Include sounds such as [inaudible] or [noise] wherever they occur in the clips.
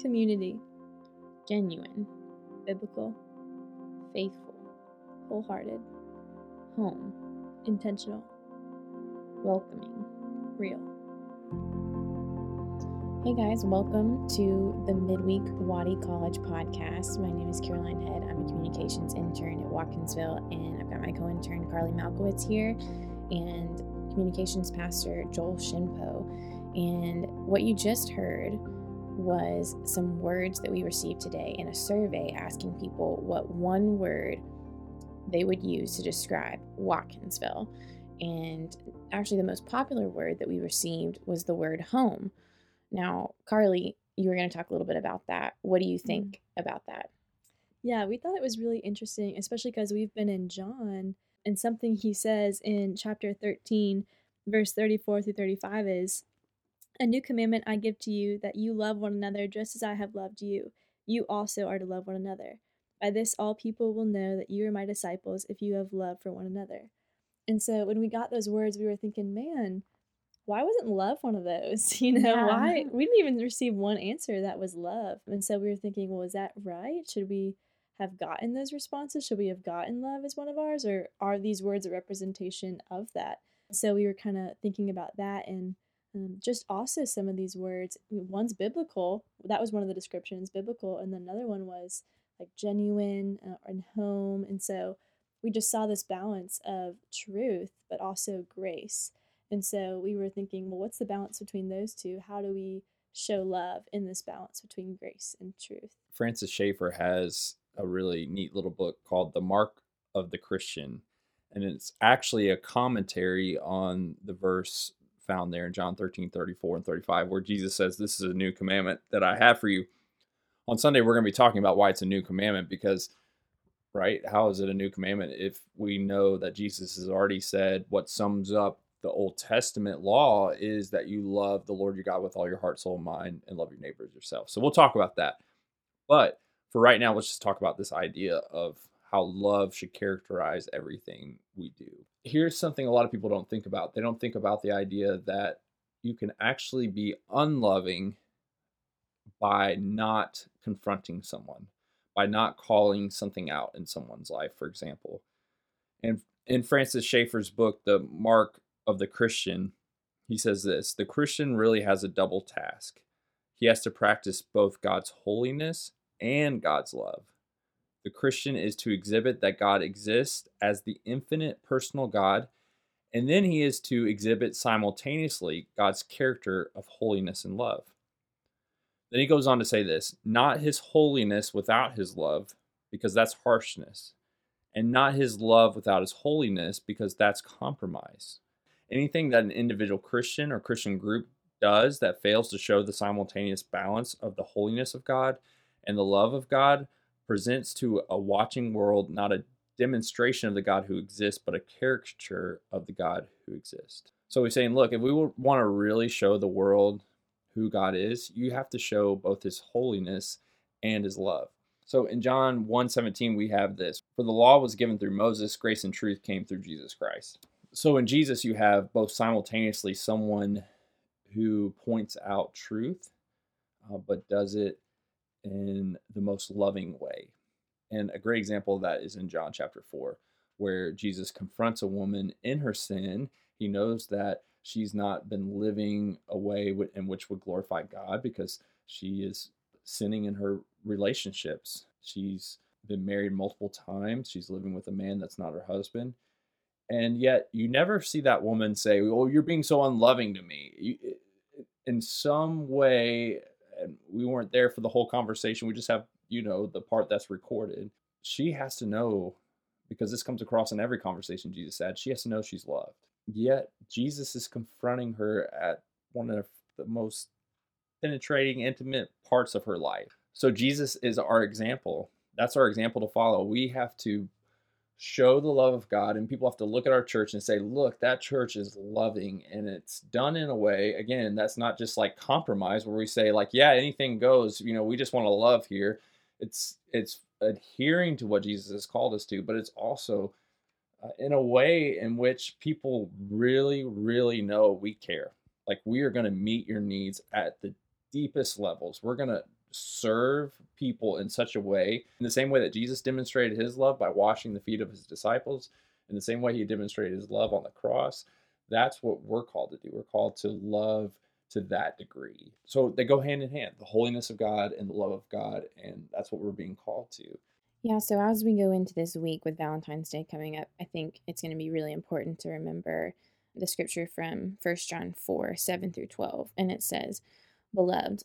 community, genuine, biblical, faithful, wholehearted, home, intentional, welcoming. real. Hey guys, welcome to the Midweek Wadi College podcast. My name is Caroline Head. I'm a communications intern at Watkinsville, and I've got my co intern Carly Malkowitz here and communications pastor Joel Shinpo. And what you just heard was some words that we received today in a survey asking people what one word they would use to describe Watkinsville. And actually, the most popular word that we received was the word home. Now, Carly, you were going to talk a little bit about that. What do you mm-hmm. think about that? Yeah, we thought it was really interesting, especially because we've been in John, and something he says in chapter 13, verse 34 through 35 is A new commandment I give to you, that you love one another just as I have loved you. You also are to love one another. By this, all people will know that you are my disciples if you have love for one another. And so when we got those words, we were thinking, man, why wasn't love one of those? [laughs] You know, Yeah. why? We didn't even receive one answer that was love. And so we were thinking, well, is that right? Should we have gotten those responses? Should we have gotten love as one of ours? Or are these words a representation of that? So we were kind of thinking about that and um, just also some of these words. One's biblical. That was one of the descriptions, biblical. And then another one was like genuine uh, and home. And so we just saw this balance of truth, but also grace. And so we were thinking, well, what's the balance between those two? How do we show love in this balance between grace and truth? Francis Schaeffer has a really neat little book called The Mark of the Christian. And it's actually a commentary on the verse found there in John 13, 34 and 35, where Jesus says, This is a new commandment that I have for you. On Sunday, we're going to be talking about why it's a new commandment because, right, how is it a new commandment if we know that Jesus has already said what sums up the Old Testament law is that you love the Lord your God with all your heart, soul, mind, and love your neighbors yourself. So we'll talk about that. But for right now, let's just talk about this idea of how love should characterize everything we do. Here's something a lot of people don't think about. They don't think about the idea that you can actually be unloving by not confronting someone, by not calling something out in someone's life, for example. And in Francis Schaeffer's book, The Mark of the Christian, he says this the Christian really has a double task. He has to practice both God's holiness and God's love. The Christian is to exhibit that God exists as the infinite personal God, and then he is to exhibit simultaneously God's character of holiness and love. Then he goes on to say this not his holiness without his love, because that's harshness, and not his love without his holiness, because that's compromise. Anything that an individual Christian or Christian group does that fails to show the simultaneous balance of the holiness of God and the love of God presents to a watching world not a demonstration of the God who exists, but a caricature of the God who exists. So he's saying, look, if we want to really show the world who God is, you have to show both his holiness and his love. So in John 1:17 we have this, for the law was given through Moses, grace and truth came through Jesus Christ. So in Jesus you have both simultaneously someone who points out truth, uh, but does it in the most loving way. And a great example of that is in John chapter 4, where Jesus confronts a woman in her sin. He knows that she's not been living a way in which would glorify God because she is sinning in her relationships. She's been married multiple times, she's living with a man that's not her husband. And yet, you never see that woman say, Oh, you're being so unloving to me. In some way, we weren't there for the whole conversation. We just have, you know, the part that's recorded. She has to know, because this comes across in every conversation Jesus had, she has to know she's loved. Yet Jesus is confronting her at one of the most penetrating, intimate parts of her life. So Jesus is our example. That's our example to follow. We have to show the love of God, and people have to look at our church and say, look, that church is loving, and it's done in a way, again, that's not just like compromise where we say, like, yeah, anything goes, you know, we just want to love here. It's it's adhering to what Jesus has called us to, but it's also uh, in a way in which people really, really know we care. Like we are going to meet your needs at the deepest levels. We're going to serve people in such a way, in the same way that Jesus demonstrated his love by washing the feet of his disciples, in the same way he demonstrated his love on the cross. That's what we're called to do. We're called to love to that degree. So they go hand in hand the holiness of God and the love of God. And that's what we're being called to. Yeah, so as we go into this week with Valentine's Day coming up, I think it's going to be really important to remember the scripture from 1 John 4 7 through 12. And it says, Beloved,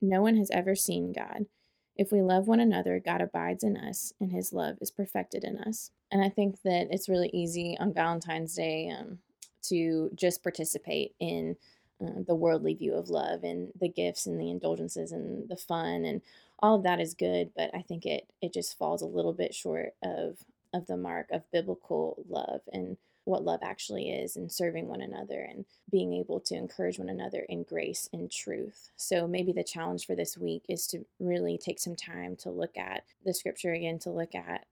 No one has ever seen God. If we love one another, God abides in us, and his love is perfected in us. And I think that it's really easy on Valentine's Day um, to just participate in uh, the worldly view of love and the gifts and the indulgences and the fun and all of that is good but i think it it just falls a little bit short of of the mark of biblical love and what love actually is and serving one another and being able to encourage one another in grace and truth. So maybe the challenge for this week is to really take some time to look at the scripture again, to look at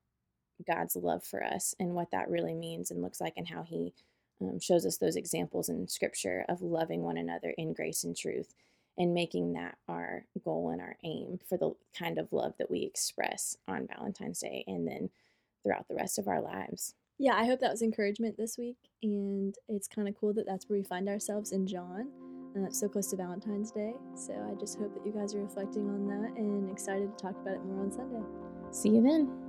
God's love for us and what that really means and looks like and how he um, shows us those examples in scripture of loving one another in grace and truth and making that our goal and our aim for the kind of love that we express on Valentine's Day and then throughout the rest of our lives. Yeah, I hope that was encouragement this week. And it's kind of cool that that's where we find ourselves in John, uh, so close to Valentine's Day. So I just hope that you guys are reflecting on that and excited to talk about it more on Sunday. See you then.